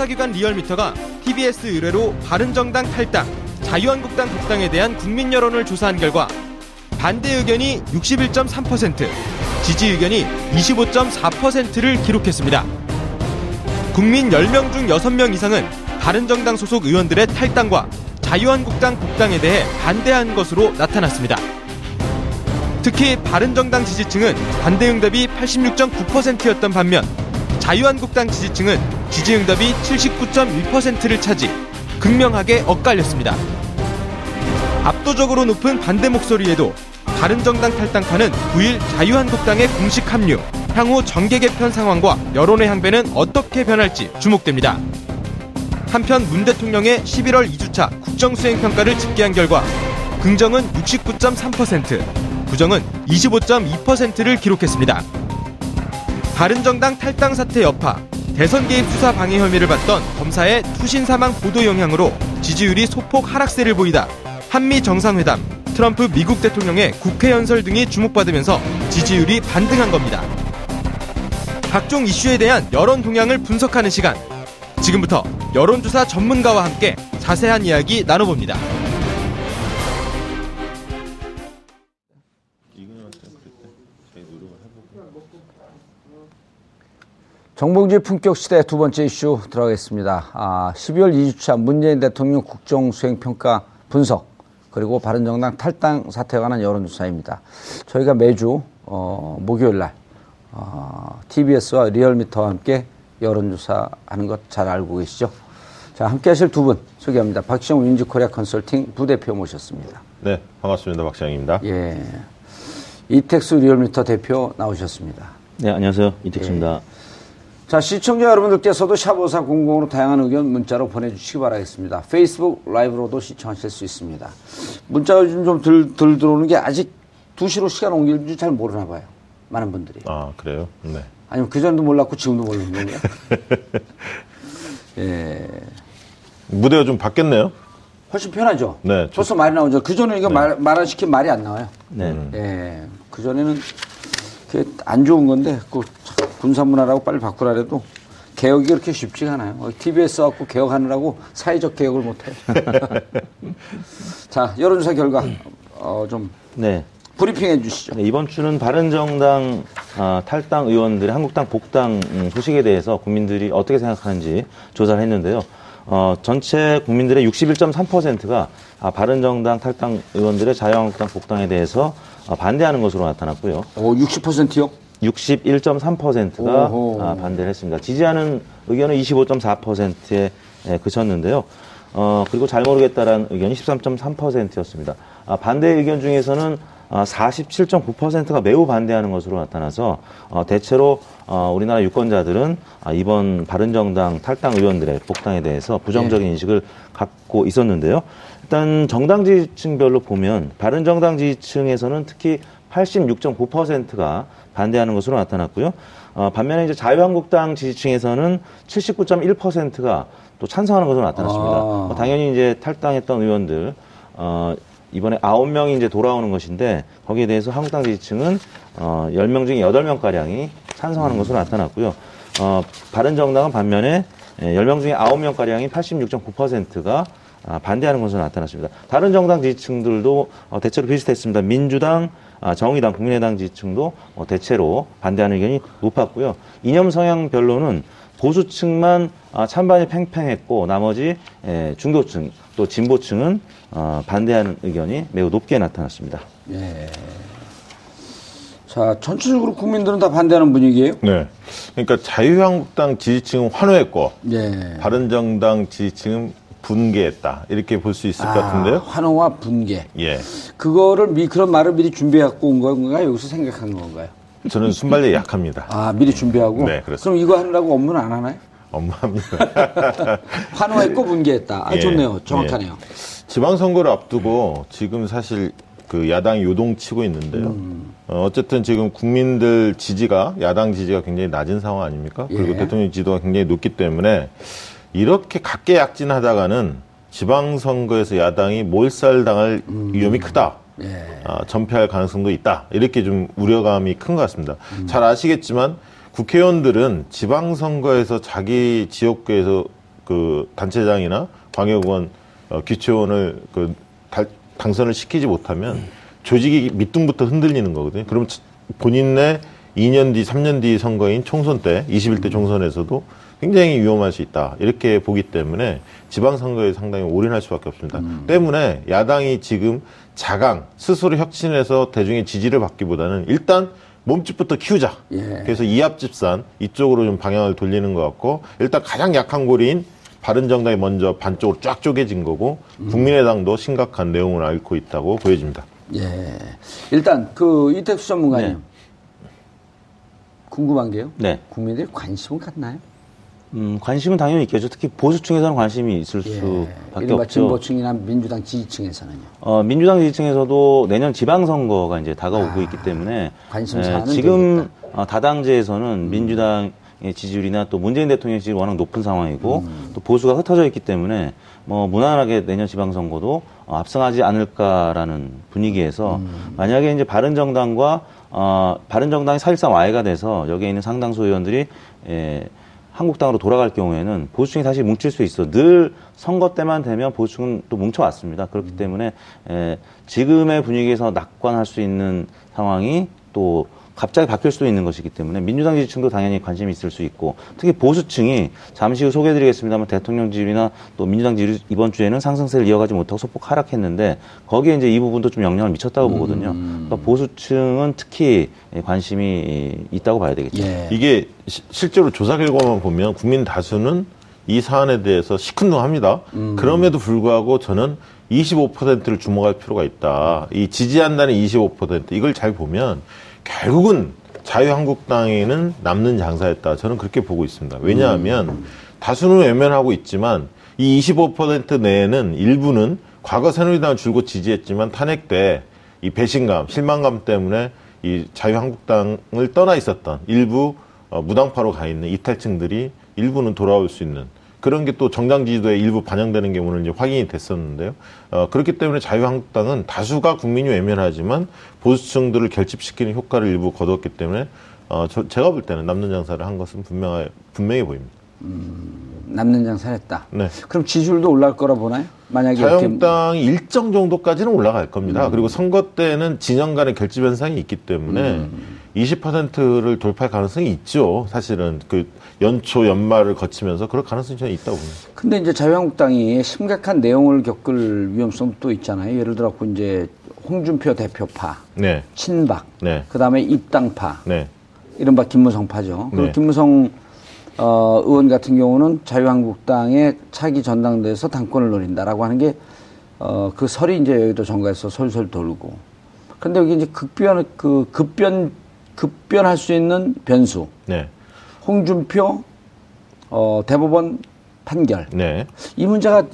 조사기관 리얼미터가 TBS 의뢰로 바른정당 탈당, 자유한국당 복당에 대한 국민 여론을 조사한 결과 반대 의견이 61.3%, 지지 의견이 25.4%를 기록했습니다. 국민 10명 중 6명 이상은 바른정당 소속 의원들의 탈당과 자유한국당 복당에 대해 반대한 것으로 나타났습니다. 특히 바른정당 지지층은 반대 응답이 86.9%였던 반면 자유한국당 지지층은 지지 응답이 79.1%를 차지 극명하게 엇갈렸습니다. 압도적으로 높은 반대 목소리에도 바른정당 탈당파는 9일 자유한국당의 공식 합류, 향후 정계 개편 상황과 여론의 향배는 어떻게 변할지 주목됩니다. 한편 문 대통령의 11월 2주차 국정수행평가를 집계한 결과 긍정은 69.3%, 부정은 25.2%를 기록했습니다. 바른정당 탈당 사태 여파, 대선 개입 수사 방해 혐의를 받던 검사의 투신 사망 보도 영향으로 지지율이 소폭 하락세를 보이다 한미 정상회담, 트럼프 미국 대통령의 국회 연설 등이 주목받으면서 지지율이 반등한 겁니다. 각종 이슈에 대한 여론 동향을 분석하는 시간. 지금부터 여론조사 전문가와 함께 자세한 이야기 나눠봅니다. 정봉주의 품격 시대 두 번째 이슈 들어가겠습니다. 아, 12월 2주차 문재인 대통령 국정수행평가 분석 그리고 바른정당 탈당 사태에 관한 여론조사입니다. 저희가 매주 어, 목요일 날 어, TBS와 리얼미터와 함께 여론조사 하는 것 잘 알고 계시죠? 자, 함께 하실 두 분 소개합니다. 박시영 윈지코리아 컨설팅 부대표 모셨습니다. 네, 반갑습니다. 박시영입니다. 예. 이택수 리얼미터 대표 나오셨습니다. 네, 안녕하세요. 이택수입니다. 예. 자, 시청자 여러분들께서도 샵5사 공공으로 다양한 의견 문자로 보내주시기 바라겠습니다. 페이스북 라이브로도 시청하실 수 있습니다. 문자가 요즘 좀 덜, 덜 들어오는 게 아직 2시로 시간 옮길 줄 잘 모르나 봐요. 많은 분들이. 아, 그래요? 네. 아니면 그전도 몰랐고 지금도 모르는 건가요? 예. 무대가 좀 바뀌었네요. 훨씬 편하죠? 네, 벌써 말이 나오죠. 그전에 이거 말, 말안 시키면 말이 안 나와요. 네. 예. 그전에는 그게 안 좋은 건데, 그 군사 문화라고 빨리 바꾸라 해도 개혁이 그렇게 쉽지가 않아요. TBS 갖고 개혁하느라고 사회적 개혁을 못해요. 자, 여론조사 결과, 어, 좀 네. 브리핑해 주시죠. 네, 이번 주는 바른정당 아, 탈당 의원들의 한국당 복당 음, 소식에 대해서 국민들이 어떻게 생각하는지 조사를 했는데요. 어, 전체 국민들의 61.3%가 아, 바른정당 탈당 의원들의 자유한국당 복당에 대해서 아, 반대하는 것으로 나타났고요. 오, 60%요? 61.3%가 오호. 아, 반대를 했습니다. 지지하는 의견은 25.4%에 그쳤는데요. 어, 그리고 잘 모르겠다라는 의견이 13.3%였습니다. 아, 반대 의견 중에서는 아, 47.9%가 매우 반대하는 것으로 나타나서 어, 대체로 어, 우리나라 유권자들은 아, 이번 바른정당 탈당 의원들의 복당에 대해서 부정적인 인식을 갖고 있었는데요. 일단 정당 지지층별로 보면 바른정당 지지층에서는 특히 86.9%가 반대하는 것으로 나타났고요. 어, 반면에 이제 자유한국당 지지층에서는 79.1%가 또 찬성하는 것으로 나타났습니다. 아. 뭐 당연히 이제 탈당했던 의원들 어, 이번에 9명이 이제 돌아오는 것인데 거기에 대해서 한국당 지지층은 어, 10명 중에 8명 가량이 찬성하는 것으로 나타났고요. 어, 바른정당은 반면에 예, 10명 중에 9명 가량이 86.9%가 아, 반대하는 것으로 나타났습니다. 다른 정당 지지층들도 어, 대체로 비슷했습니다. 민주당 아, 정의당, 국민의당 지지층도 어, 대체로 반대하는 의견이 높았고요. 이념 성향별로는 보수층만 아, 찬반이 팽팽했고 나머지 에, 중도층 또 진보층은 어, 반대하는 의견이 매우 높게 나타났습니다. 예. 자, 전체적으로 국민들은 다 반대하는 분위기예요? 네. 그러니까 자유한국당 지지층은 환호했고 예. 바른정당 지지층은 분개했다 이렇게 볼 수 있을 것 같은데요. 아, 환호와 분개. 예. 그거를 미, 그런 말을 미리 준비해 갖고 온 건가요? 여기서 생각한 건가요? 저는 순발력이 약합니다. 아, 미리 준비하고? 네, 그렇습니다. 그럼 이거 하느라고 업무는 안 하나요? 엄마합니다. 환호했고 분개했다. 아, 예, 좋네요. 정확하네요. 지방선거를 앞두고 지금 사실 그 야당이 요동치고 있는데요. 음. 어, 어쨌든 지금 국민들 지지가 야당 지지가 굉장히 낮은 상황 아닙니까? 그리고 예. 대통령 지지도가 굉장히 높기 때문에 이렇게 각계 약진하다가는 지방선거에서 야당이 몰살당할 음. 위험이 크다. 예. 아, 전패할 가능성도 있다. 이렇게 좀 우려감이 큰 것 같습니다. 음. 잘 아시겠지만 국회의원들은 지방선거에서 자기 지역구에서 그 단체장이나 광역의원, 어, 기초의원을 그 달- 당선을 시키지 못하면 조직이 밑둥부터 흔들리는 거거든요. 그럼 치- 본인의 2년 뒤, 3년 뒤 선거인 총선 때, 21대 총선에서도 굉장히 위험할 수 있다. 이렇게 보기 때문에 지방선거에 상당히 올인할 수밖에 없습니다. 때문에 야당이 지금 자강, 스스로 혁신해서 대중의 지지를 받기보다는 일단 몸집부터 키우자. 예. 그래서 이합집산 이쪽으로 좀 방향을 돌리는 것 같고 일단 가장 약한 고리인 바른정당이 먼저 반쪽으로 쫙 쪼개진 거고 국민의당도 심각한 내용을 앓고 있다고 보여집니다. 예. 일단 그 이택수 전문가님 네. 궁금한 게요. 네. 국민들이 관심은 갖나요? 음, 관심은 당연히 있겠죠. 특히 보수층에서는 관심이 있을 예. 수밖에 없죠. 진보층이나 민주당 지지층에서는요. 어, 민주당 지지층에서도 내년 지방선거가 이제 다가오고 있기 때문에 관심 예, 지금 어, 다당제에서는 민주당의 지지율이나 또 문재인 대통령 지지율이 워낙 높은 상황이고 또 보수가 흩어져 있기 때문에 뭐 무난하게 내년 지방선거도 어, 압승하지 않을까라는 분위기에서 만약에 이제 바른정당과 어, 바른정당이 사실상 와해가 돼서 여기에 있는 상당수 의원들이 에, 한국당으로 돌아갈 경우에는 보수층이 다시 뭉칠 수 있어. 늘 선거 때만 되면 보수층은 또 뭉쳐왔습니다. 그렇기 때문에 에, 지금의 분위기에서 낙관할 수 있는 상황이 또 갑자기 바뀔 수도 있는 것이기 때문에 민주당 지지층도 당연히 관심이 있을 수 있고 특히 보수층이 잠시 후 소개해드리겠습니다만 대통령 지지율이나 또 민주당 지지율 이번 주에는 상승세를 이어가지 못하고 소폭 하락했는데 거기에 이제 이 부분도 좀 영향을 미쳤다고 보거든요. 그러니까 보수층은 특히 관심이 있다고 봐야 되겠죠. 예. 이게 시- 실제로 조사 결과만 보면 국민 다수는 이 사안에 대해서 시큰둥합니다. 그럼에도 불구하고 저는 25%를 주목할 필요가 있다. 이 지지한다는 25% 이걸 잘 보면 결국은 자유한국당에는 남는 장사였다. 저는 그렇게 보고 있습니다. 왜냐하면 다수는 외면하고 있지만 이 25% 내에는 일부는 과거 새누리당을 줄곧 지지했지만 탄핵 때 이 배신감, 실망감 때문에 이 자유한국당을 떠나 있었던 일부 어, 무당파로 가 있는 이탈층들이 일부는 돌아올 수 있는 그런 게 또 정당 지지도에 일부 반영되는 게 오늘 이제 확인이 됐었는데요. 어, 그렇기 때문에 자유한국당은 다수가 국민이 외면하지만 보수층들을 결집시키는 효과를 일부 거두었기 때문에 어, 저, 제가 볼 때는 남는 장사를 한 것은 분명하, 분명해 보입니다. 남는 장사 했다. 네. 그럼 지지율도 올라갈 거라 보나요? 만약에 이렇게 자유한국당이 일정 정도까지는 올라갈 겁니다. 그리고 선거 때는 진영 간의 결집 현상이 있기 때문에 20%를 돌파할 가능성이 있죠. 사실은 그 연초 연말을 거치면서 그럴 가능성이 저는 있다고 봅니다. 근데 이제 자유한국당이 심각한 내용을 겪을 위험성도 있잖아요. 예를 들어 고 이제 홍준표 대표파, 네, 친박, 네, 그다음에 입당파, 네, 이른바 김무성파죠. 그리고 네. 김무성 어, 의원 같은 경우는 자유한국당의 차기 전당대에서 당권을 노린다라고 하는 게 어, 그 설이 이제 여의도 정가에서 솔솔 돌고. 근데 여기 이제 급변 그 급변 급변할 수 있는 변수. 네, 홍준표 어, 대법원 판결. 네. 이 문제가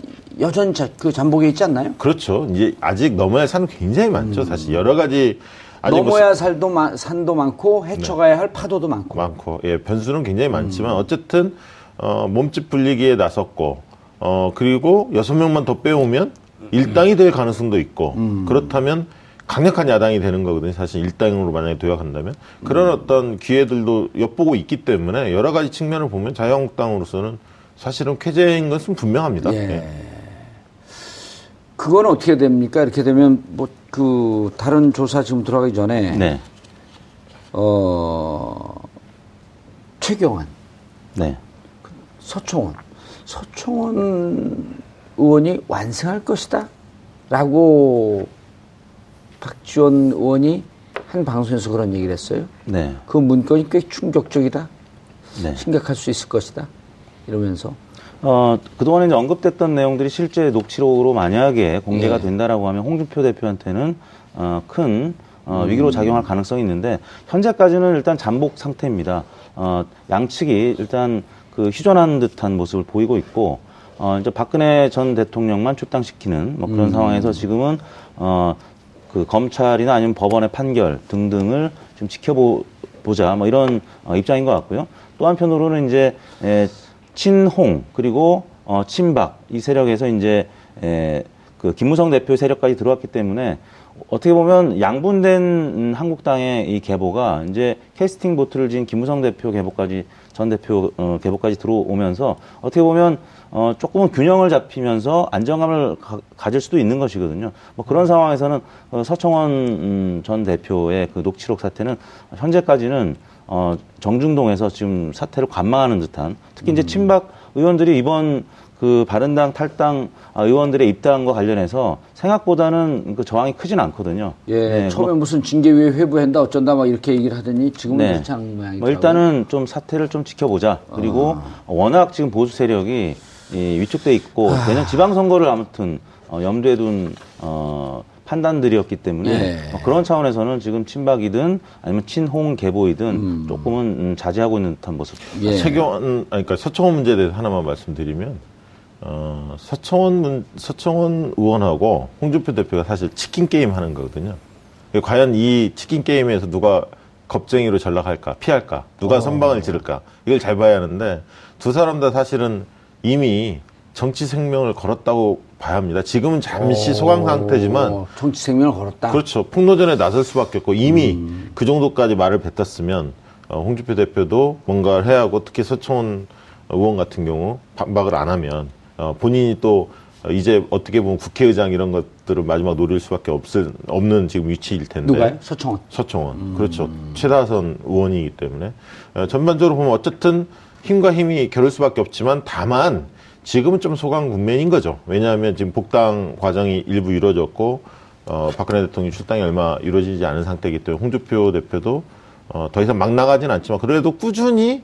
여전히 자- 그 잠복에 있지 않나요? 그렇죠. 이제 아직 넘어야 할 산은 굉장히 많죠. 사실 여러 가지 뭐 넘어야 살도 마- 산도 많고 헤쳐가야 할 파도도 많고. 많고 예 변수는 굉장히 많지만 어쨌든 어 몸집 불리기에 나섰고 어 그리고 여섯 명만 더 빼오면 일당이 될 가능성도 있고 그렇다면 강력한 야당이 되는 거거든요 사실 일당으로 만약에 도약한다면 그런 어떤 기회들도 엿보고 있기 때문에 여러 가지 측면을 보면 자유한국당으로서는 사실은 쾌재인 것은 분명합니다 예. 예. 그건 어떻게 됩니까? 이렇게 되면 뭐 그 다른 조사 지금 들어가기 전에 네. 어 최경환, 네. 서청원, 서청원 의원이 완성할 것이다라고 박지원 의원이 한 방송에서 그런 얘기를 했어요. 네. 그 문건이 꽤 충격적이다. 네. 심각할 수 있을 것이다. 이러면서 어, 그동안에 이제 언급됐던 내용들이 실제 녹취록으로 만약에 공개가 예. 된다라고 하면 홍준표 대표한테는 어, 큰 어, 음. 위기로 작용할 가능성이 있는데 현재까지는 일단 잠복 상태입니다. 어, 양측이 일단 그 휴전한 듯한 모습을 보이고 있고 어, 이제 박근혜 전 대통령만 출당시키는 뭐 그런 상황에서 지금은 어, 그 검찰이나 아니면 법원의 판결 등등을 좀 지켜보자 뭐 이런 어, 입장인 것 같고요. 또 한편으로는 이제 에, 친홍 그리고 어, 친박 이 세력에서 이제 에, 그 김무성 대표 세력까지 들어왔기 때문에 어떻게 보면 양분된 음, 한국당의 이 계보가 이제 캐스팅 보트를 진 김무성 대표 계보까지 전 대표 어, 계보까지 들어오면서 어떻게 보면 어, 조금은 균형을 잡히면서 안정감을 가, 질 수도 있는 것이거든요. 뭐 그런 상황에서는 어, 서청원 음, 전 대표의 그 녹취록 사태는 현재까지는 어, 정중동에서 지금 사태를 관망하는 듯한 특히 이제 친박 의원들이 이번 그 바른당 탈당 아, 의원들의 입당과 관련해서 생각보다는 그 저항이 크진 않거든요. 예, 네, 처음에 뭐, 무슨 징계위에 회부한다 어쩐다 막 이렇게 얘기를 하더니 지금은 네. 그렇지 않은 모양이더라고요. 뭐 일단은 좀 사태를 좀 지켜보자. 그리고 아. 워낙 지금 보수 세력이 이 위축돼 있고 아. 내년 지방선거를 아무튼 어, 염두에 둔 어, 판단들이었기 때문에 예. 어, 그런 차원에서는 지금 친박이든 아니면 친홍 계보이든 음. 조금은 음, 자제하고 있는 듯한 모습. 예. 아니, 그러니까 서청원 문제에 대해서 하나만 말씀드리면, 어, 서청원, 문, 서청원 의원하고 홍준표 대표가 사실 치킨 게임 하는 거거든요. 과연 이 치킨 게임에서 누가 겁쟁이로 전락할까, 피할까, 누가 선방을 지를까, 이걸 잘 봐야 하는데, 두 사람 다 사실은 이미 정치 생명을 걸었다고 봐야 합니다. 지금은 잠시 소강 상태지만, 어, 정치 생명을 걸었다. 그렇죠. 폭로전에 나설 수밖에 없고 이미 그 정도까지 말을 뱉었으면 어, 홍준표 대표도 뭔가를 해야 하고 특히 서청원 의원 같은 경우 반박을 안 하면 어, 본인이 또 어, 이제 어떻게 보면 국회의장 이런 것들을 마지막 노릴 수밖에 없을 없는 지금 위치일 텐데 누가요? 서청원. 서청원 그렇죠 최다선 의원이기 때문에 어, 전반적으로 보면 어쨌든 힘과 힘이 겨룰 수밖에 없지만 다만 지금은 좀 소강 국면인 거죠 왜냐하면 지금 복당 과정이 일부 이루어졌고 어, 박근혜 대통령 출당이 얼마 이루어지지 않은 상태이기 때문에 홍준표 대표도 어, 더 이상 막 나가진 않지만 그래도 꾸준히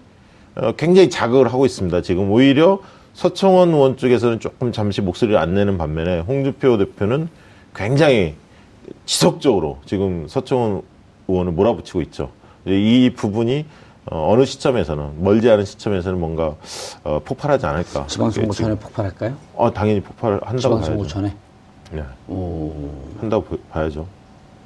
어, 굉장히 자극을 하고 있습니다. 지금 오히려 서청원 의원 쪽에서는 조금 잠시 목소리를 안 내는 반면에 홍준표 대표는 굉장히 지속적으로 지금 서청원 의원을 몰아붙이고 있죠. 이 부분이 어, 어느 시점에서는 멀지 않은 시점에서는 뭔가 어, 폭발하지 않을까. 지방선거 그게 지금- 전에 폭발할까요? 어, 당연히 폭발한다고 지방선거 봐야죠. 전에. 네, 오, 한다고 보- 봐야죠.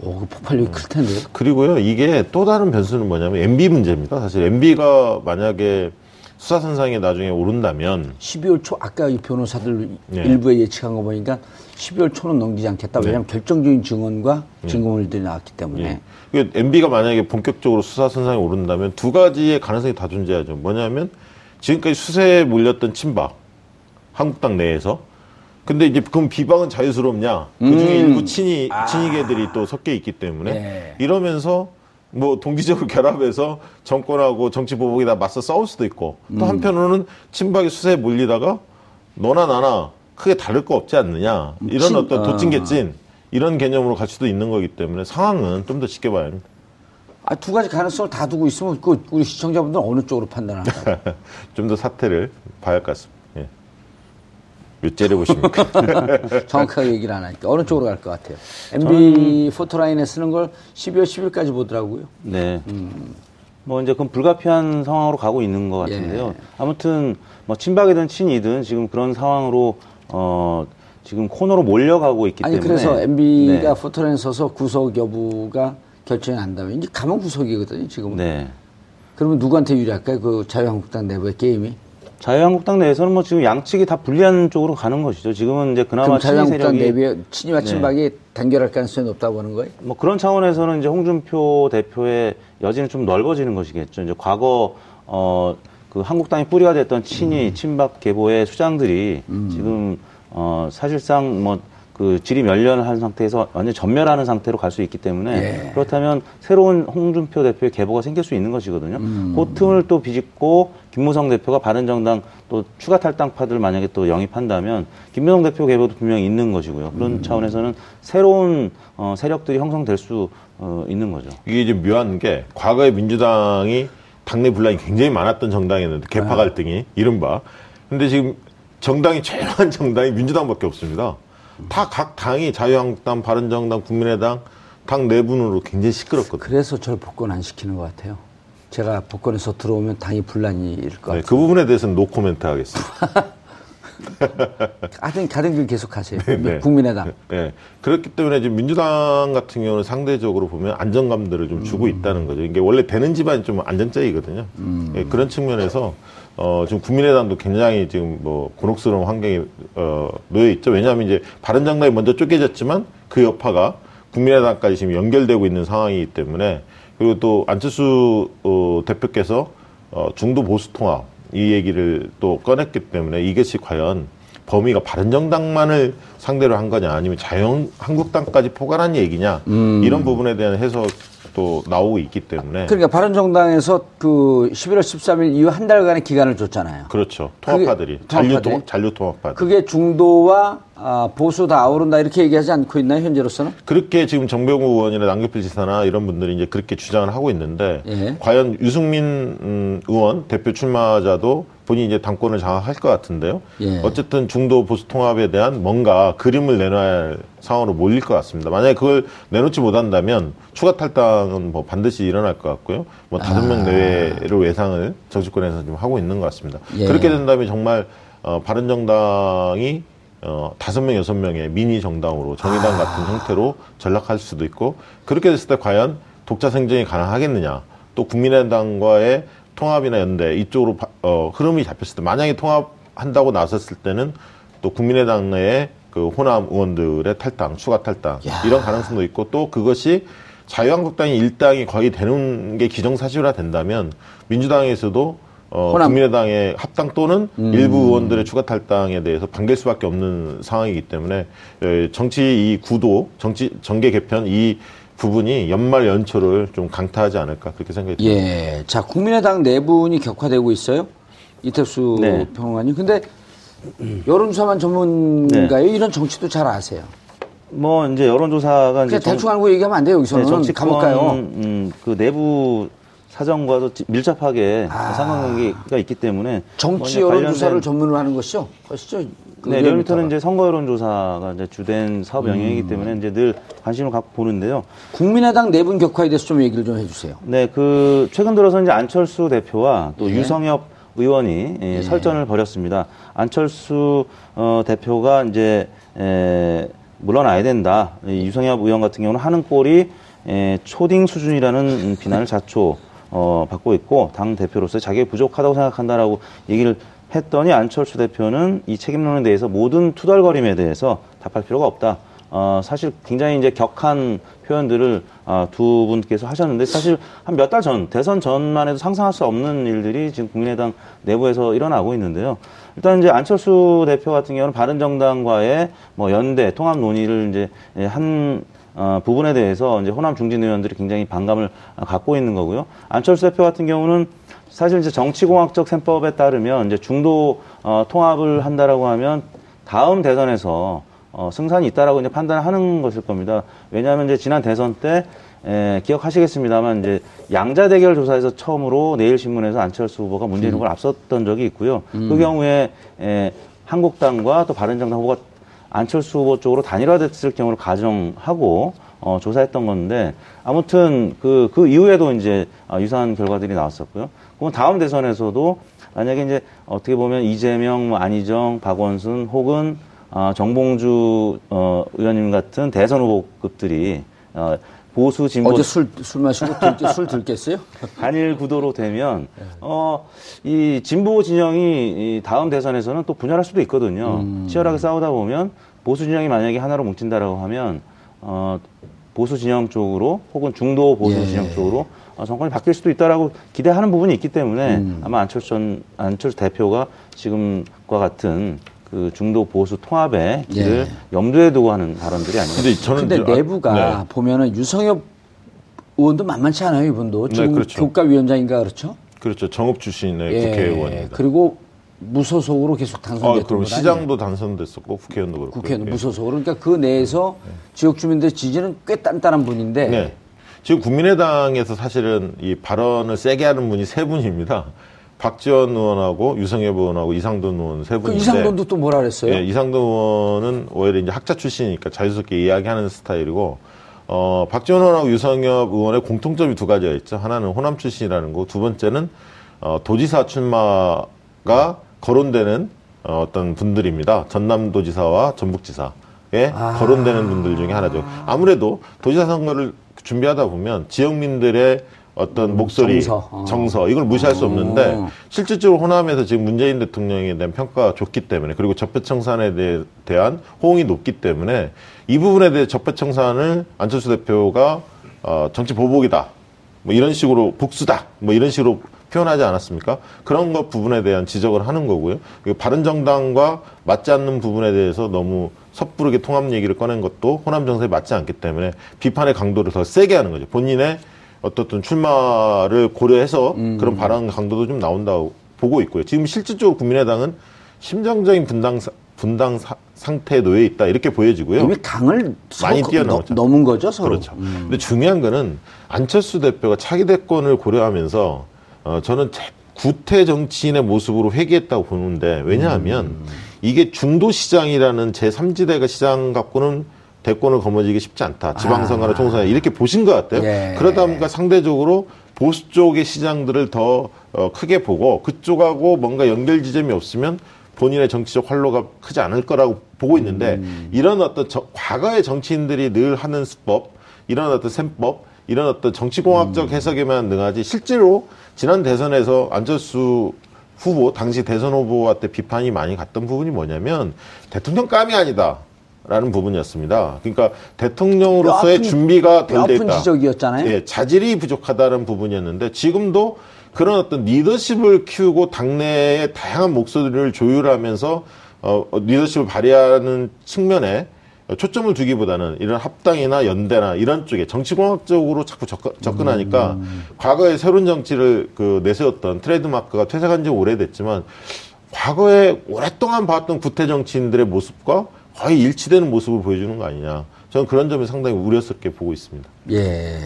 오, 그 폭발력이 클 텐데요. 그리고요, 이게 또 다른 변수는 뭐냐면 MB 문제입니다. 사실 MB가 만약에 수사선상에 나중에 오른다면 12월 초 아까 이 변호사들 네. 일부에 예측한 거 보니까 12월 초는 넘기지 않겠다. 왜냐하면 결정적인 증언과 증거물들이 나왔기 때문에. 예. MB가 만약에 본격적으로 수사선상에 오른다면 두 가지의 가능성이 다 존재하죠. 뭐냐면 지금까지 수세에 몰렸던 친박, 한국당 내에서 근데 이제 그럼 비방은 자유스럽냐? 그 중에 일부 친이, 친이계들이 또 섞여 있기 때문에 네. 이러면서 뭐 동기적으로 결합해서 정권하고 정치 보복이 다 맞서 싸울 수도 있고 또 한편으로는 친박이 수세에 몰리다가 너나 나나 크게 다를 거 없지 않느냐 이런 친- 어떤 아. 도찐개찐 이런 개념으로 갈 수도 있는 거기 때문에 상황은 좀 더 지켜봐야 합니다. 아, 두 가지 가능성을 다 두고 있으면 그 우리 시청자분들은 어느 쪽으로 판단할까요? 좀 더 사태를 봐야 할 것 같습니다. 예. 몇 째를 보십니까? 정확하게 얘기를 안 하니까 어느 쪽으로 갈 것 같아요. MB 포토라인에 쓰는 걸 12월 10일까지 보더라고요. 네. 뭐 이제 그건 불가피한 상황으로 가고 있는 것 예. 같은데요. 아무튼 뭐 친박이든 친이든 지금 그런 상황으로 어 지금 코너로 몰려가고 있기 아니 때문에 그래서 MB가 네. 포토라인에 서서 구속 여부가 결정이 난다면 이제 가면 구속이거든요 지금은. 네. 그러면 누구한테 유리할까요? 그 자유한국당 내부의 게임이? 자유한국당 내에서는 뭐 지금 양측이 다 불리한 쪽으로 가는 것이죠. 지금은 이제 그나마 자유한국당 내부의 친이와 네. 친박이 단결할 가능성이 높다고 보는 거예요? 뭐 그런 차원에서는 이제 홍준표 대표의 여지는 좀 넓어지는 것이겠죠. 이제 과거 어 그 한국당이 뿌리가 됐던 친이 친박 계보의 수장들이 지금 어 사실상 뭐 그 질이 멸련한 상태에서 완전 히 전멸하는 상태로 갈 수 있기 때문에 예. 그렇다면 새로운 홍준표 대표의 계보가 생길 수 있는 것이거든요. 그 틈을 또 비집고 김무성 대표가 바른정당 또 추가 탈당파들 만약에 또 영입한다면 김무성 대표 계보도 분명히 있는 것이고요. 그런 차원에서는 새로운 어, 세력들이 형성될 수 어, 있는 거죠. 이게 이제 묘한 게 과거에 민주당이 당내 분란이 굉장히 많았던 정당이었는데 개파 네. 갈등이 이른바. 근데 지금 정당이 최소한 정당이 민주당밖에 없습니다. 다 각 당이 자유한국당, 바른정당, 국민의당 당 내분으로 굉장히 시끄럽거든요. 그래서 저를 복권 안 시키는 것 같아요. 제가 복권돼서 들어오면 당이 분란이 일것 네, 같아요. 그 부분에 대해서는 노 코멘트 하겠습니다. 하여튼 가던 길 계속 하세요. 네. 국민의당. 네. 그렇기 때문에 지금 민주당 같은 경우는 상대적으로 보면 안정감들을 좀 주고 있다는 거죠. 이게 원래 되는 집안이 좀 안정적이거든요. 예, 그런 측면에서 어, 지금 국민의당도 굉장히 지금 뭐 곤혹스러운 환경에 어, 놓여 있죠. 왜냐하면 이제 바른정당이 먼저 쪼개졌지만 그 여파가 국민의당까지 지금 연결되고 있는 상황이기 때문에 그리고 또 안철수 어, 대표께서 어, 중도 보수 통합 이 얘기를 또 꺼냈기 때문에 이것이 과연 범위가 바른정당만을 상대로 한 거냐 아니면 자유한국당까지 포괄한 얘기냐 이런 부분에 대한 해석 도 나오고 있기 때문에 그러니까 바른정당에서 그 11월 13일 이후 한 달간의 기간을 줬잖아요. 그렇죠 통합파들이 잔류? 통- 잔류 통합파들 그게 중도와 아, 보수 다 아우른다 이렇게 얘기하지 않고 있나요 현재로서는? 그렇게 지금 정병우 의원이나 남경필 지사나 이런 분들이 이제 그렇게 주장을 하고 있는데 예. 과연 유승민 음, 의원 대표 출마자도 본인이 이제 당권을 장악할 것 같은데요. 예. 어쨌든 중도 보수 통합에 대한 뭔가 그림을 내놔야 할 상황으로 몰릴 것 같습니다. 만약에 그걸 내놓지 못한다면 추가 탈당은 뭐 반드시 일어날 것 같고요. 뭐 다섯 명 내외로 예상을 정치권에서 지금 하고 있는 것 같습니다. 아. 예. 그렇게 된다면 정말 어, 바른정당이 어, 다섯 명, 여섯 명의 미니 정당으로 정의당 아. 같은 형태로 전락할 수도 있고, 그렇게 됐을 때 과연 독자 생존이 가능하겠느냐, 또 국민의당과의 통합이나 연대, 이쪽으로 바- 어, 흐름이 잡혔을 때, 만약에 통합한다고 나섰을 때는 또 국민의당 내에 그 호남 의원들의 탈당, 추가 탈당, 이런 가능성도 있고, 또 그것이 자유한국당이 일당이 거의 되는 게 기정사실화 된다면, 민주당에서도 어, 호남- 국민의당의 합당 또는 일부 의원들의 추가 탈당에 대해서 반길 수밖에 없는 상황이기 때문에 에, 정치 이 구도, 정치 정계 개편 이 부분이 연말 연초를 좀 강타하지 않을까 그렇게 생각이 듭니다. 예. 자, 국민의당 내분이 격화되고 있어요. 이태수 네. 평론가님. 근데 여론조사만 전문가요? 이런 정치도 잘 아세요. 뭐 이제 여론조사가 이제 대충 알고 얘기하면 안 돼요, 여기서는. 네, 정치권 감옥 가요. 음, 그 내부 사정과도 지- 밀접하게 아. 상관관계가 있기 때문에 뭐 정치 이제 여론조사를 관련된- 전문으로 하는 것이죠? 것이죠? 그 네. 리얼미터는 이제 선거 여론조사가 이제 주된 사업 영역이기 음. 때문에 이제 늘 관심을 갖고 보는데요. 국민의당 내분 격화에 대해서 좀 얘기를 좀 해주세요. 네, 그 최근 들어서 이제 안철수 대표와 또 예. 유성엽 의원이 예, 설전을 벌였습니다. 안철수 어, 대표가 이제 에, 물러나야 된다. 이 유성엽 의원 같은 경우는 하는 꼴이 에, 초딩 수준이라는 비난을 자초 어, 받고 있고 당 대표로서 자기가 부족하다고 생각한다라고 얘기를 했더니 안철수 대표는 이 책임론에 대해서 모든 투덜거림에 대해서 답할 필요가 없다. 어, 사실 굉장히 이제 격한 표현들을 아, 두 분께서 하셨는데 사실 한 몇 달 전, 대선 전만 해도 상상할 수 없는 일들이 지금 국민의당 내부에서 일어나고 있는데요. 일단 이제 안철수 대표 같은 경우는 바른정당과의 뭐 연대, 통합 논의를 이제 예, 한 어, 부분에 대해서 이제 호남 중진 의원들이 굉장히 반감을 아, 갖고 있는 거고요. 안철수 대표 같은 경우는 사실 이제 정치공학적 셈법에 따르면 이제 중도 어, 통합을 한다라고 하면 다음 대선에서 어, 승산이 있다라고 이제 판단하는 것일 겁니다. 왜냐하면 이제 지난 대선 때 에, 기억하시겠습니다만 이제 양자 대결 조사에서 처음으로 내일 신문에서 안철수 후보가 문재인 후보를 앞섰던 적이 있고요. 그 경우에 에, 한국당과 또 바른정당 후보가 안철수 후보 쪽으로 단일화됐을 경우를 가정하고 어, 조사했던 건데 아무튼 그, 그 이후에도 이제 아, 유사한 결과들이 나왔었고요. 그럼 다음 대선에서도 만약에 이제 어떻게 보면 이재명, 뭐 안희정, 박원순 혹은 아, 정봉주 어, 의원님 같은 대선 후보급들이 어, 보수 진보 어제 술, 술 마시고 들, 술 들겠어요? 단일 구도로 되면 어, 이 진보 진영이 이 다음 대선에서는 또 분열할 수도 있거든요. 치열하게 싸우다 보면 보수 진영이 만약에 하나로 뭉친다라고 하면 어, 보수 진영 쪽으로 혹은 중도 보수 예. 진영 쪽으로 어, 정권이 바뀔 수도 있다라고 기대하는 부분이 있기 때문에 아마 안철수 전, 안철수 대표가 지금과 같은 그 중도 보수 통합의 길을 예. 염두에 두고 하는 발언들이 아니에요. 근데 저는 근데 이제- 아, 내부가 네. 보면은 유성엽 의원도 만만치 않아요, 이분도. 지금 네, 그렇죠. 교과위원장인가 그렇죠? 그렇죠. 정읍 출신의 예. 국회의원입니다. 그리고 무소속으로 계속 아, 당선됐던 그럼 분 시장도 당선됐었고 국회의원도 그렇고. 국회의원 예. 무소속으로. 그러니까 그 내에서 지역 주민들 지지는 꽤 단단한 분인데 네. 지금 국민의당에서 사실은 이 발언을 세게 하는 분이 세 분입니다. 박지원 의원하고 유성엽 의원하고 이상돈 의원 세그 분인데. 이상돈도 또 뭐라 그랬어요? 예, 이상돈 의원은 오히려 이제 학자 출신이니까 자유스럽게 이야기하는 스타일이고, 어, 박지원 의원하고 유성엽 의원의 공통점이 두 가지가 있죠. 하나는 호남 출신이라는 거, 두 번째는 어, 도지사 출마가 거론되는 어, 어떤 분들입니다. 전남도지사와 전북지사에 아. 거론되는 분들 중에 하나죠. 아무래도 도지사 선거를 준비하다 보면 지역민들의 어떤 목소리, 정서. 어. 정서, 이걸 무시할 수 없는데 어. 실질적으로 호남에서 지금 문재인 대통령에 대한 평가가 좋기 때문에 그리고 적폐청산에 대, 대한 호응이 높기 때문에 이 부분에 대해 적폐청산을 안철수 대표가 어, 정치 보복이다. 뭐 이런 식으로 복수다. 뭐 이런 식으로 표현하지 않았습니까? 그런 것 부분에 대한 지적을 하는 거고요. 바른정당과 맞지 않는 부분에 대해서 너무 섣부르게 통합 얘기를 꺼낸 것도 호남 정세에 맞지 않기 때문에 비판의 강도를 더 세게 하는 거죠. 본인의 어떻든 출마를 고려해서 그런 발언 강도도 좀 나온다고 보고 있고요. 지금 실질적으로 국민의당은 심정적인 분당 사- 분당 사- 상태에 놓여 있다 이렇게 보여지고요. 이미 강을 많이 서로 뛰어넘었죠. 넘- 넘은 거죠, 서로. 그렇죠. 근데 중요한 거는 안철수 대표가 차기 대권을 고려하면서 어, 저는 제- 구태 정치인의 모습으로 회귀했다고 보는데 왜냐하면 음. 이게 중도 시장이라는 제 3지대가 시장 갖고는 대권을 거머쥐기 쉽지 않다. 지방선거나 총선에 이렇게 보신 것 같아요. 아. 예. 그러다 보니까 상대적으로 보수 쪽의 시장들을 더 어, 크게 보고 그쪽하고 뭔가 연결 지점이 없으면 본인의 정치적 활로가 크지 않을 거라고 보고 있는데 음. 이런 어떤 저- 과거의 정치인들이 늘 하는 수법, 이런 어떤 셈법, 이런 어떤 음. 정치공학적 해석에만 능하지 실제로 지난 대선에서 안철수 후보 당시 대선 후보한테 비판이 많이 갔던 부분이 뭐냐면 대통령 감이 아니다. 라는 부분이었습니다. 그러니까 대통령으로서의 뼈 아픈- 준비가 뼈덜돼 아픈 있다. 지적이었잖아요. 예, 자질이 부족하다는 부분이었는데 지금도 그런 어떤 리더십을 키우고 당내의 다양한 목소리를 조율하면서 어, 어, 리더십을 발휘하는 측면에 초점을 두기보다는 이런 합당이나 연대나 이런 쪽에 정치공학적으로 자꾸 접근, 접근 하니까 음. 과거에 새로운 정치를 그 내세웠던 트레이드마크가 퇴색한 지 오래됐지만 과거에 오랫동안 봤던 구태 정치인들의 모습과 거의 일치되는 모습을 보여주는 거 아니냐. 저는 그런 점이 상당히 우려스럽게 보고 있습니다. 예.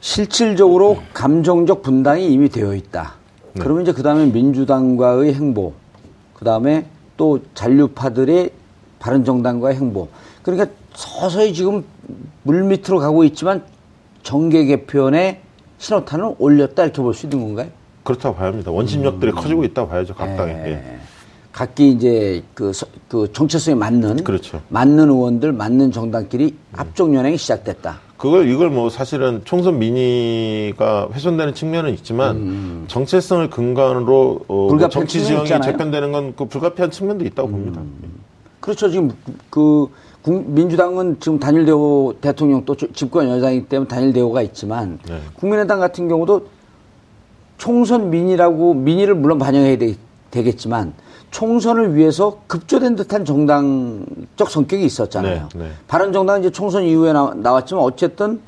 실질적으로 감정적 분당이 이미 되어 있다. 네. 그러면 이제 그 다음에 민주당과의 행보, 그 다음에 또 잔류파들의 바른정당과의 행보. 그러니까 서서히 지금 물밑으로 가고 있지만 정계 개편의 신호탄을 올렸다 이렇게 볼 수 있는 건가요? 그렇다고 봐야 합니다. 원심력들이 커지고 있다고 봐야죠, 각 당에. 음. 예. 예. 각기 이제 그, 서- 그 정체성에 맞는 그렇죠. 맞는 의원들, 맞는 정당끼리 합종 연행이 시작됐다. 그걸, 이걸 뭐 사실은 총선 민의가 훼손되는 측면은 있지만 정체성을 근간으로 어, 뭐 음. 정치 지형이. 재편되는 건 그 불가피한 측면도 있다고 봅니다. 그렇죠. 지금 그 국- 민주당은 지금 단일 대우 대통령 또 주- 집권 여당이기 때문에 단일 대우가 있지만 네. 국민의당 같은 경우도 총선 민의라고 민의를 물론 반영해야 되, 겠지만 총선을 위해서 급조된 듯한 정당적 성격이 있었잖아요. 네, 네. 바른정당은 이제 총선 이후에 나, 나왔지만 어쨌든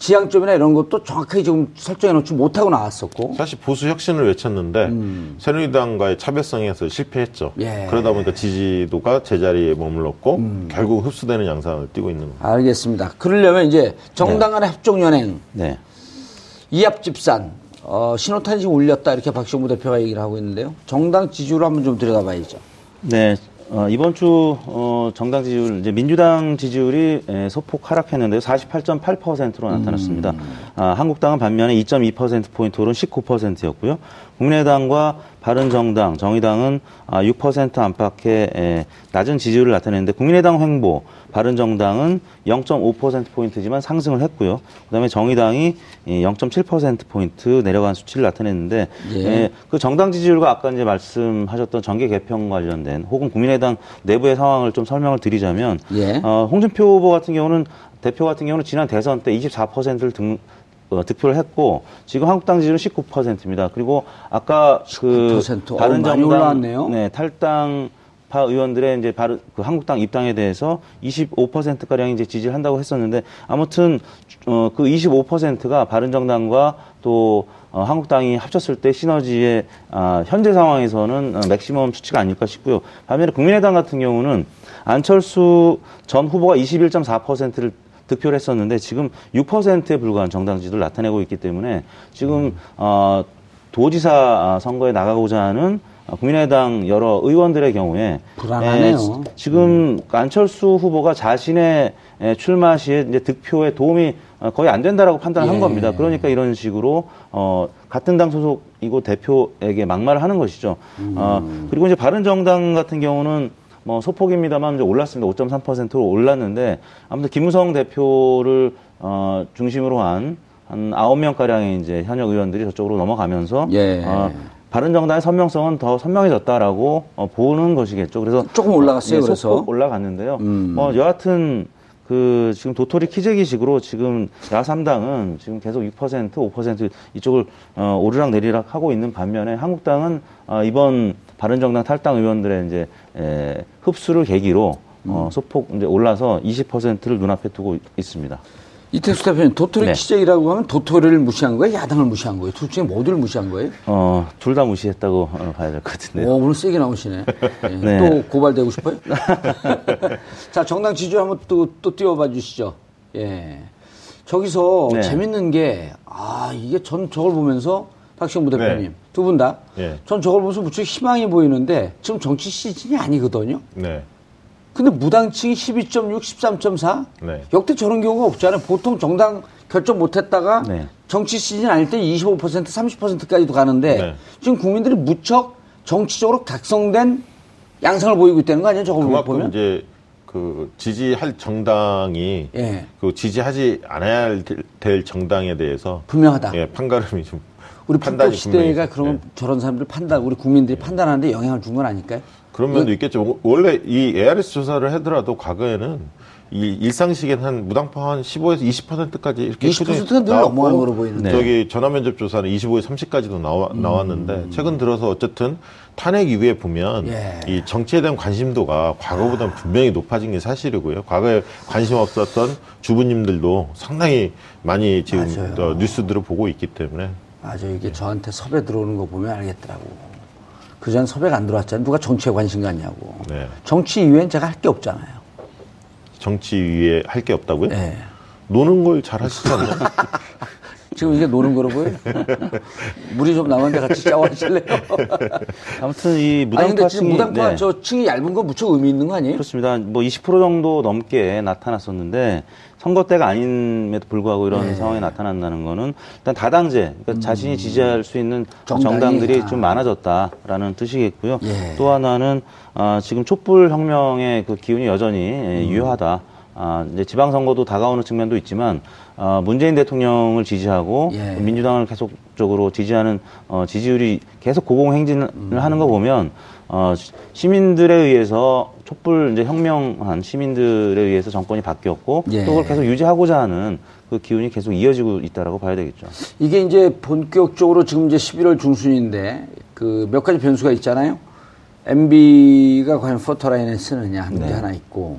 지향점이나 이런 것도 정확하게 지금 설정해 놓지 못하고 나왔었고 사실 보수 혁신을 외쳤는데 새누리당과의 차별성에서 실패했죠. 음. 예. 그러다 보니까 지지도가 제자리에 머물렀고 음. 결국 흡수되는 양상을 띠고 있는 겁니다. 알겠습니다. 그러려면 이제 정당 간의 합종 연행 네. 이합집산 어, 신호탄이 지금 울렸다 이렇게 박시영 대표가 얘기를 하고 있는데요. 정당 지지율 한번 좀 들여다봐야죠. 네. 어, 이번 주 어, 정당 지지율 이제 민주당 지지율이 에, 소폭 하락했는데요. 48.8%로 나타났습니다. 아, 한국당은 반면에 2.2% 포인트 오른 19%였고요. 국민의당과 바른정당, 정의당은 아, 6% 안팎의 에, 낮은 지지율을 나타냈는데 국민의당 횡보, 바른정당은 0.5% 포인트지만 상승을 했고요. 그다음에 정의당이 0.7% 포인트 내려간 수치를 나타냈는데 예. 에, 그 정당 지지율과 아까 이제 말씀하셨던 정계 개편 관련된 혹은 국민의당 내부의 상황을 좀 설명을 드리자면 예. 어, 홍준표 후보 같은 경우는 대표 같은 경우는 지난 대선 때 24%를 등 어, 득표를 했고 지금 한국당 지지율은 19%입니다. 그리고 아까 그 19%. 어, 바른 많이 올라왔네요. 정당 네, 탈당 파 의원들의 이제 바르, 그 한국당 입당에 대해서 25% 가량 이제 지지를 한다고 했었는데 아무튼 어, 그 25%가 바른정당과 또 어, 한국당이 합쳤을 때 시너지의 아, 현재 상황에서는 어, 맥시멈 수치가 아닐까 싶고요. 반면에 국민의당 같은 경우는 안철수 전 후보가 21.4%를 득표를 했었는데 지금 6%에 불과한 정당 지지를 나타내고 있기 때문에 지금 어, 도지사 아, 선거에 나가고자 하는 어, 국민의당 여러 의원들의 경우에 불안하네요. 에, 지- 지금 안철수 후보가 자신의 에, 출마 시에 이제 득표에 도움이 어, 거의 안 된다라고 판단한 예. 겁니다. 그러니까 이런 식으로 어, 같은 당 소속이고 대표에게 막말을 하는 것이죠. 어, 그리고 이제 바른 정당 같은 경우는 뭐 소폭입니다만 이제 올랐습니다. 5.3%로 올랐는데 아무튼 김우성 대표를 어, 중심으로 한한 아홉 명 가량의 이제 현역 의원들이 저쪽으로 넘어가면서 예. 어, 바른정당의 선명성은 더 선명해졌다라고 어, 보는 것이겠죠. 그래서 조금 올라갔어요, 예, 그래서? 올라갔는데요. 음. 뭐 여하튼 그 지금 도토리 키재기식으로 지금 야삼당은 지금 계속 6% 5% 이쪽을 어, 오르락 내리락 하고 있는 반면에 한국당은 어, 이번 바른정당 탈당 의원들의 이제 에, 흡수를 계기로 어, 음. 소폭 이제 올라서 20%를 눈앞에 두고 있습니다. 이택수 대표님 도토리 네. 키재기라고 하면 도토리를 무시한 거예요? 야당을 무시한 거예요? 둘 중에 모두를 무시한 거예요? 어, 둘 다 무시했다고 어, 봐야 될 것 같은데 요. 오, 오늘 세게 나오시네. 예, 네. 또 고발되고 싶어요? 자, 정당 지지율 한번 또, 또 띄워봐 주시죠. 예. 저기서 네. 재밌는 게, 아, 이게 전 저걸 보면서, 박시영 부대표님, 네. 두분 다, 예. 전 저걸 보면서 무척 희망이 보이는데, 지금 정치 시즌이 아니거든요? 네. 근데 무당층이 12.6, 13.4? 네. 역대 저런 경우가 없잖아요. 보통 정당 결정 못했다가 네. 정치 시즌 아닐 때 25%, 30%까지도 가는데 네. 지금 국민들이 무척 정치적으로 각성된 양상을 보이고 있다는 거 아니에요? 저걸 그만큼 보면? 이제 그 지지할 정당이 예. 그 지지하지 않아야 할- 될 정당에 대해서 분명하다. 예, 판가름이 좀 우리 판단이 판단 시대가 그러면 예. 저런 사람들 판단, 우리 국민들이 판단하는데 영향을 준 건 아닐까요? 그런 면도 있겠죠. 원래 이 ARS 조사를 하더라도 과거에는 이 일상식엔 한 무당파 한 15에서 20%까지 이렇게 20% 꾸준히 늘 나왔고 넘어가는 거로 보이는데. 저기 전화 면접 조사는 25에서 30까지도 나와, 나왔는데 최근 들어서 어쨌든 탄핵 이후에 보면 예. 이 정치에 대한 관심도가 과거보다는 분명히 높아진 게 사실이고요. 과거에 관심 없었던 주부님들도 상당히 많이 지금 뉴스들을 보고 있기 때문에 맞아 이게 저한테 섭외 들어오는 거 보면 알겠더라고. 그전 섭외가 안 들어왔잖아요. 누가 정치에 관심 갖냐고. 네. 정치 이외엔 제가 할 게 없잖아요. 정치 위에 할 게 없다고요? 네. 노는 걸 잘 하시잖아요. 지금 이게 노는 거로 보여요? 물이 좀 남았는데 같이 샤워하실래요? 아무튼 이 아니 근데 지금 무당파층이 무당파 네. 저 층이 얇은 건 무척 의미 있는 거 아니에요? 그렇습니다. 뭐 20% 정도 넘게 나타났었는데 선거 때가 아님에도 불구하고 이런 네. 상황이 나타난다는 거는 일단 다당제, 그러니까 자신이 지지할 수 있는 음. 정당이, 정당들이 아. 좀 많아졌다라는 뜻이겠고요. 예. 또 하나는 아, 지금 촛불 혁명의 그 기운이 여전히 예, 음. 유효하다. 아, 이제 지방선거도 다가오는 측면도 있지만 아, 문재인 대통령을 지지하고 예. 민주당을 계속적으로 지지하는 어, 지지율이 계속 고공행진을 음. 하는 거 보면 어, 시- 시민들에 의해서 촛불 이제 혁명한 시민들에 의해서 정권이 바뀌었고 예. 또 그걸 계속 유지하고자 하는 그 기운이 계속 이어지고 있다라고 봐야 되겠죠. 이게 이제 본격적으로 지금 이제 11월 중순인데 그 몇 가지 변수가 있잖아요. MB가 과연 포터라인에 쓰느냐 하는 게 네. 하나 있고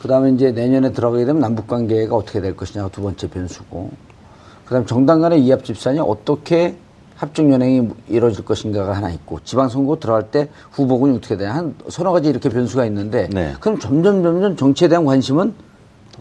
그 다음에 이제 내년에 들어가게 되면 남북 관계가 어떻게 될 것이냐가 두 번째 변수고 그 다음에 정당 간의 이합 집산이 어떻게 합종 연행이 이루어질 것인가가 하나 있고 지방선거 들어갈 때 후보군이 어떻게 되냐 한 서너 가지 이렇게 변수가 있는데 네. 그럼 점점 점점 정치에 대한 관심은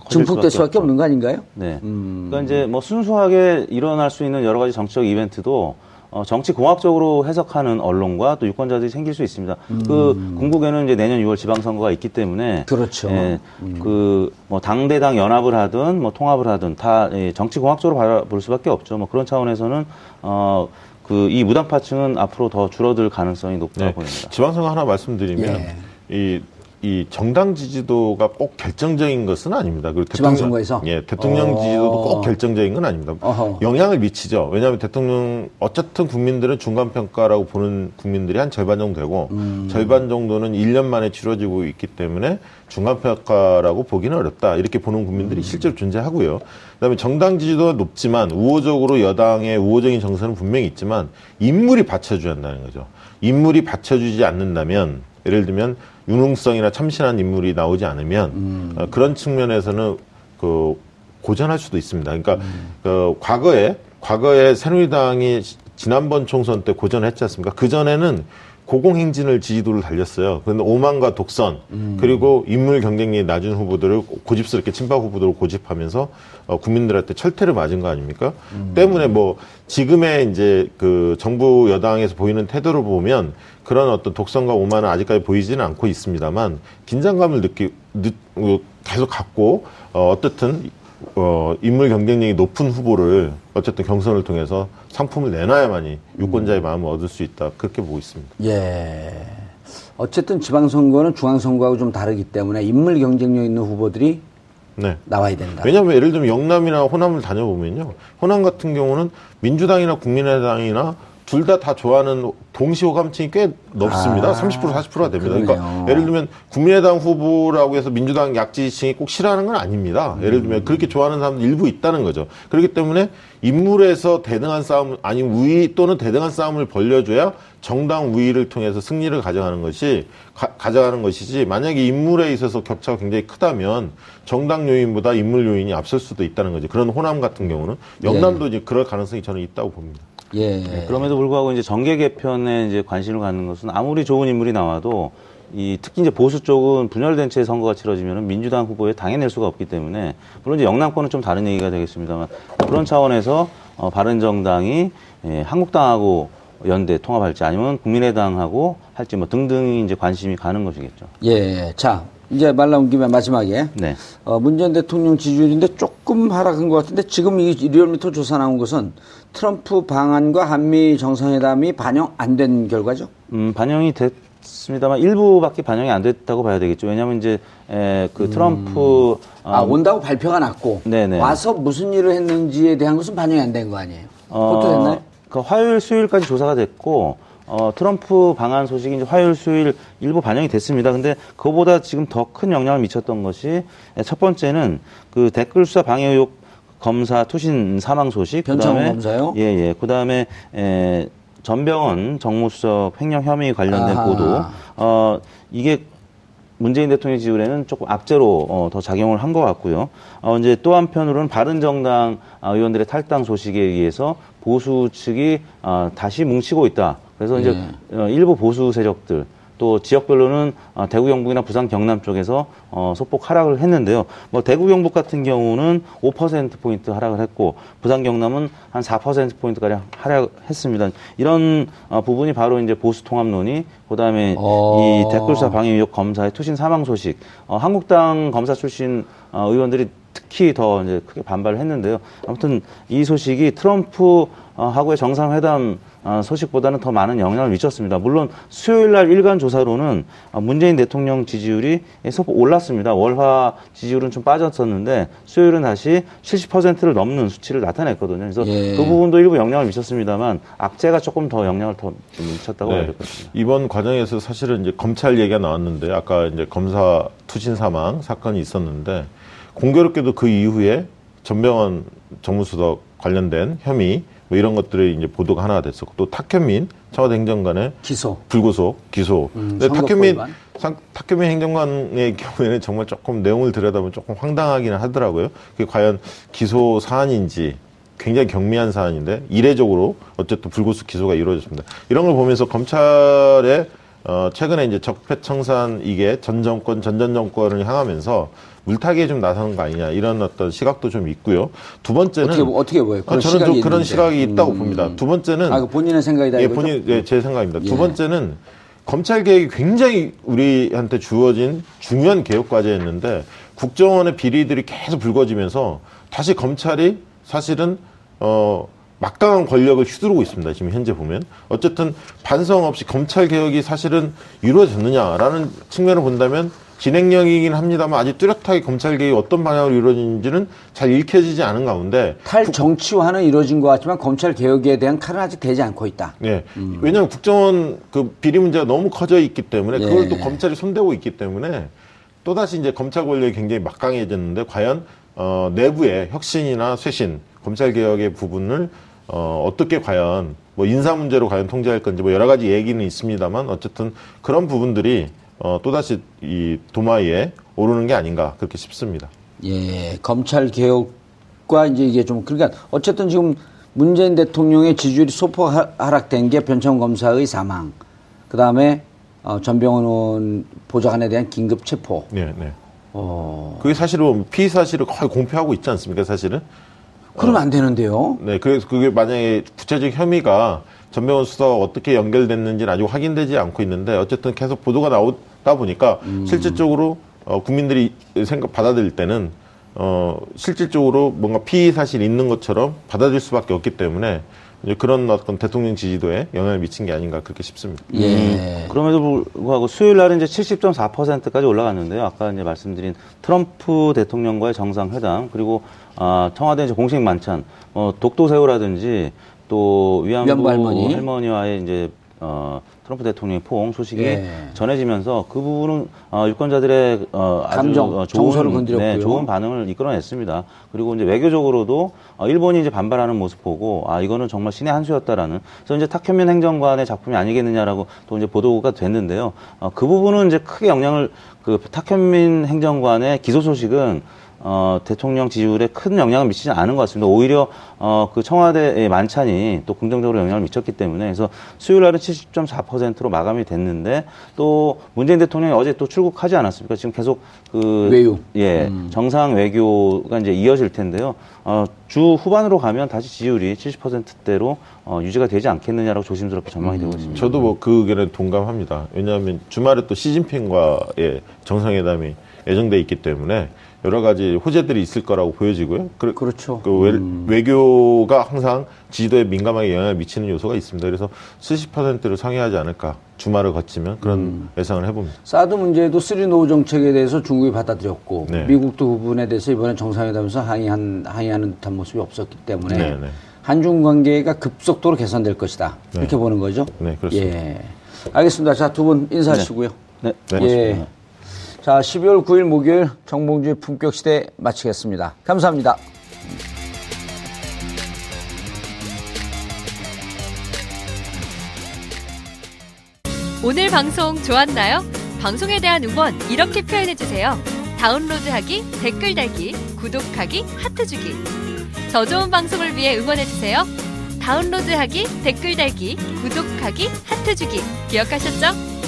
증폭될 수밖에 수밖에 없죠. 없는 거 아닌가요? 네. 음. 그러니까 이제 뭐 순수하게 일어날 수 있는 여러 가지 정치적 이벤트도 어, 정치 공학적으로 해석하는 언론과 또 유권자들이 생길 수 있습니다. 그 궁극에는 이제 내년 6월 지방선거가 있기 때문에 음. 그렇죠. 예, 그뭐 당대당 연합을 하든 뭐 통합을 하든 다 예, 정치 공학적으로 바라볼 수밖에 없죠. 뭐 그런 차원에서는 어 그 이 무당파층은 앞으로 더 줄어들 가능성이 높다고 네. 보입니다. 지방선거 하나 말씀드리면 예. 이 이 정당 지지도가 꼭 결정적인 것은 아닙니다. 그리고 대통령, 지방선거에서? 예, 대통령 어. 지지도도 꼭 결정적인 건 아닙니다. 어허. 영향을 미치죠. 왜냐하면 대통령 어쨌든 국민들은 중간 평가라고 보는 국민들이 한 절반 정도 되고 음. 절반 정도는 1년 만에 치러지고 있기 때문에 중간 평가라고 보기는 어렵다. 이렇게 보는 음. 국민들이 실제로 존재하고요. 그다음에 정당 지지도가 높지만 우호적으로 여당의 우호적인 정서는 분명히 있지만 인물이 받쳐줘야 한다는 거죠. 인물이 받쳐주지 않는다면 예를 들면 유능성이나 참신한 인물이 나오지 않으면 어, 그런 측면에서는 그 고전할 수도 있습니다. 그러니까 그 과거에 과거에 새누리당이 지- 지난번 총선 때 고전했지 않습니까? 그 전에는 고공행진을 지지도를 달렸어요. 그런데 오만과 독선 그리고 인물 경쟁력이 낮은 후보들을 고집스럽게 친박 후보들을 고집하면서 어, 국민들한테 철퇴를 맞은 거 아닙니까? 때문에 뭐 지금의 이제 그 정부 여당에서 보이는 태도를 보면 그런 어떤 독선과 오만은 아직까지 보이지는 않고 있습니다만 긴장감을 느끼 느, 어, 계속 갖고 어, 어떻든 어, 인물 경쟁력이 높은 후보를 어쨌든 경선을 통해서 상품을 내놔야만이 유권자의 마음을 얻을 수 있다 그렇게 보고 있습니다. 예. 어쨌든 지방선거는 중앙선거하고 좀 다르기 때문에 인물 경쟁력 있는 후보들이 네. 나와야 된다. 왜냐하면 예를 들면 영남이나 호남을 다녀보면요. 호남 같은 경우는 민주당이나 국민의당이나 둘다다 좋아하는 동시 호감층이 꽤 높습니다. 아, 30% 40%가 됩니다. 그러네요. 그러니까 예를 들면 국민의당 후보라고 해서 민주당 약지층이 꼭 싫어하는 건 아닙니다. 예를 들면 그렇게 좋아하는 사람도 일부 있다는 거죠. 그렇기 때문에 인물에서 대등한 싸움 아니면 우위 또는 대등한 싸움을 벌려줘야 정당 우위를 통해서 승리를 가져가는 것이 가, 져가는 것이지 만약에 인물에 있어서 격차가 굉장히 크다면 정당 요인보다 인물 요인이 앞설 수도 있다는 거죠. 그런 호남 같은 경우는 영남도 이제 그럴 가능성이 저는 있다고 봅니다. 예. 네, 그럼에도 불구하고 이제 정계 개편에 이제 관심을 갖는 것은 아무리 좋은 인물이 나와도 이 특히 이제 보수 쪽은 분열된 채 선거가 치러지면 민주당 후보에 당해낼 수가 없기 때문에 물론 이제 영남권은 좀 다른 얘기가 되겠습니다만 그런 차원에서 어, 바른정당이 예, 한국당하고 연대 통합할지 아니면 국민의당하고 할지 뭐 등등이 이제 관심이 가는 것이겠죠. 예. 자, 이제 말 나온 김에 마지막에 네. 어, 문재인 대통령 지지율인데 조금 하락한 것 같은데 지금 이 리얼미터 조사 나온 것은 트럼프 방안과 한미 정상회담이 반영 안 된 결과죠? 음, 반영이 됐습니다만 일부밖에 반영이 안 됐다고 봐야 되겠죠. 왜냐하면 이제 에, 그 트럼프 아, 어, 온다고 발표가 났고 네네. 와서 무슨 일을 했는지에 대한 것은 반영이 안 된 거 아니에요? 그것도 됐나요? 그 화요일, 수요일까지 조사가 됐고, 어, 트럼프 방한 소식이 이제 화요일, 수요일 일부 반영이 됐습니다. 근데 그거보다 지금 더 큰 영향을 미쳤던 것이 첫 번째는 그 댓글 수사 방해 의혹 검사 투신 사망 소식. 변창훈 그다음에 검사요? 예, 예. 그 다음에, 에, 전병헌 정무수석 횡령 혐의 관련된 아하. 보도. 어, 이게 문재인 대통령 지지율에는 조금 악재로 어, 더 작용을 한 것 같고요. 어, 이제 또 한편으로는 바른정당 아, 의원들의 탈당 소식에 의해서 보수 측이 아, 다시 뭉치고 있다. 그래서 이제 어, 일부 보수 세력들 또 지역별로는 어, 대구 경북이나 부산 경남 쪽에서 어, 소폭 하락을 했는데요. 뭐 대구 경북 같은 경우는 5% 포인트 하락을 했고 부산 경남은 한 4% 포인트 가량 하락했습니다. 이런 어, 부분이 바로 이제 보수 통합론이 그다음에 어. 이 댓글사 방해 의혹 검사의 투신 사망 소식. 어, 한국당 검사 출신 어, 의원들이 특히 더 이제 크게 반발을 했는데요. 아무튼 이 소식이 트럼프 어, 하고의 정상회담 어, 소식보다는 더 많은 영향을 미쳤습니다. 물론 수요일 날 일간 조사로는 어, 문재인 대통령 지지율이 소폭 올랐습니다. 월화 지지율은 좀 빠졌었는데 수요일은 다시 70%를 넘는 수치를 나타냈거든요. 그래서 예. 그 부분도 일부 영향을 미쳤습니다만 악재가 조금 더 영향을 더 미쳤다고 봐야 네. 될것 같습니다. 이번 과정에서 사실은 이제 검찰 얘기가 나왔는데 아까 이제 검사 투신 사망 사건이 있었는데 공교롭게도 그 이후에 전병헌 정무수석 관련된 혐의 뭐 이런 것들이 이제 보도가 하나가 됐었고 또 탁현민 청와대 행정관의 기소. 불구속 기소. 음, 근데 탁현민. 상- 탁현민 행정관의 경우에는 정말 조금 내용을 들여다보면 조금 황당하기는 하더라고요. 그게 과연 기소 사안인지 굉장히 경미한 사안인데 이례적으로 어쨌든 불구속 기소가 이루어졌습니다. 이런 걸 보면서 검찰의 어, 최근에 이제 적폐청산 이게 전 정권, 전전 정권을 향하면서 물타기에 좀 나서는 거 아니냐 이런 어떤 시각도 좀 있고요. 두 번째는 어떻게, 어떻게 보여요? 아, 저는 좀 그런 있는데. 시각이 있다고 음. 봅니다. 두 번째는 아, 그 본인의 생각이다. 예, 이거죠? 본인, 예, 제 생각입니다. 예. 두 번째는 검찰 개혁이 굉장히 우리한테 주어진 중요한 개혁 과제였는데 국정원의 비리들이 계속 불거지면서 다시 검찰이 사실은 어 막강한 권력을 휘두르고 있습니다. 지금 현재 보면 어쨌든 반성 없이 검찰 개혁이 사실은 이루어졌느냐라는 측면을 본다면 진행형이긴 합니다만 아직 뚜렷하게 검찰 개혁이 어떤 방향으로 이루어지는지는 잘 읽혀지지 않은 가운데 탈정치화는 이루어진 것 같지만 검찰 개혁에 대한 칼은 아직 되지 않고 있다. 네. 왜냐하면 국정원 그 비리 문제가 너무 커져 있기 때문에 그걸 예. 또 검찰이 손대고 있기 때문에 또다시 이제 검찰 권력이 굉장히 막강해졌는데 과연 어, 내부의 혁신이나 쇄신, 검찰 개혁의 부분을 어, 어떻게 과연 뭐 인사 문제로 과연 통제할 건지 뭐 여러 가지 얘기는 있습니다만 어쨌든 그런 부분들이 어, 또다시 이 도마 위에 오르는 게 아닌가 그렇게 싶습니다. 예, 검찰 개혁과 이제 이게 좀 그러니까 어쨌든 지금 문재인 대통령의 지지율이 소폭 하- 하락된 게 변천 검사의 사망, 그 다음에 어, 전병헌 의원 보좌관에 대한 긴급 체포. 네, 네. 어, 그게 사실은 피의 사실을 거의 공표하고 있지 않습니까? 사실은. 그러면 안 되는데요. 네, 그래서 그게 만약에 구체적 혐의가 전병훈 수사와 어떻게 연결됐는지는 아직 확인되지 않고 있는데 어쨌든 계속 보도가 나오 다 보니까 실질적으로 어, 국민들이 생각 받아들일 때는 어, 실질적으로 뭔가 피의 사실이 있는 것처럼 받아들일 수밖에 없기 때문에 이제 그런 어떤 대통령 지지도에 영향을 미친 게 아닌가 그렇게 싶습니다. 예. 그럼에도 불구하고 수요일 날은 이제 70.4%까지 올라갔는데요. 아까 이제 말씀드린 트럼프 대통령과의 정상회담 그리고 아, 청와대 이제 공식 만찬, 어, 독도새우라든지 또 위안부, 위안부 할머니. 할머니와의 이제 어, 트럼프 대통령의 포옹 소식이 예. 전해지면서 그 부분은 어, 유권자들의 어, 아주 감정, 어, 정서를 좋은, 건드렸고요. 네, 좋은 반응을 이끌어냈습니다. 그리고 이제 외교적으로도 어, 일본이 이제 반발하는 모습 보고 아 이거는 정말 신의 한 수였다라는 그래서 이제 탁현민 행정관의 작품이 아니겠느냐라고 또 이제 보도가 됐는데요. 어, 그 부분은 이제 크게 영향을 그 탁현민 행정관의 기소 소식은 어, 대통령 지지율에 큰 영향을 미치지 않은 것 같습니다. 오히려 어, 그 청와대의 만찬이 또 긍정적으로 영향을 미쳤기 때문에 그래서 수요일 날은 70.4%로 마감이 됐는데 또 문재인 대통령이 어제 또 출국하지 않았습니까? 지금 계속 그 외유. 예, 정상 외교가 이제 이어질 텐데요. 어, 주 후반으로 가면 다시 지지율이 70%대로 어, 유지가 되지 않겠느냐라고 조심스럽게 전망이 되고 있습니다. 저도 뭐 그 의견에 동감합니다. 왜냐하면 주말에 또 시진핑과의 정상회담이 예정돼 있기 때문에 여러 가지 호재들이 있을 거라고 보여지고요. 그, 그렇죠. 그 외, 외교가 항상 지지도에 민감하게 영향을 미치는 요소가 있습니다. 그래서 70%를 상회하지 않을까 주말을 거치면 그런 예상을 해봅니다. 사드 문제도 three no 정책에 대해서 중국이 받아들였고 네. 미국도 그 부분에 대해서 이번에 정상회담에서 항의한 항의하는 듯한 모습이 없었기 때문에 네, 네. 한중 관계가 급속도로 개선될 것이다 이렇게 보는 거죠. 네, 그렇습니다. 예, 알겠습니다. 자 두 분 인사하시고요. 네. 네. 예. 자 12월 9일 목요일 정봉주의 품격 시대 마치겠습니다. 감사합니다. 오늘 방송 좋았나요? 방송에 대한 응원 이렇게 표현해 주세요. 다운로드하기, 댓글 달기, 구독하기, 하트 주기. 더 좋은 방송을 위해 응원해 주세요. 다운로드하기, 댓글 달기, 구독하기, 하트 주기. 기억하셨죠?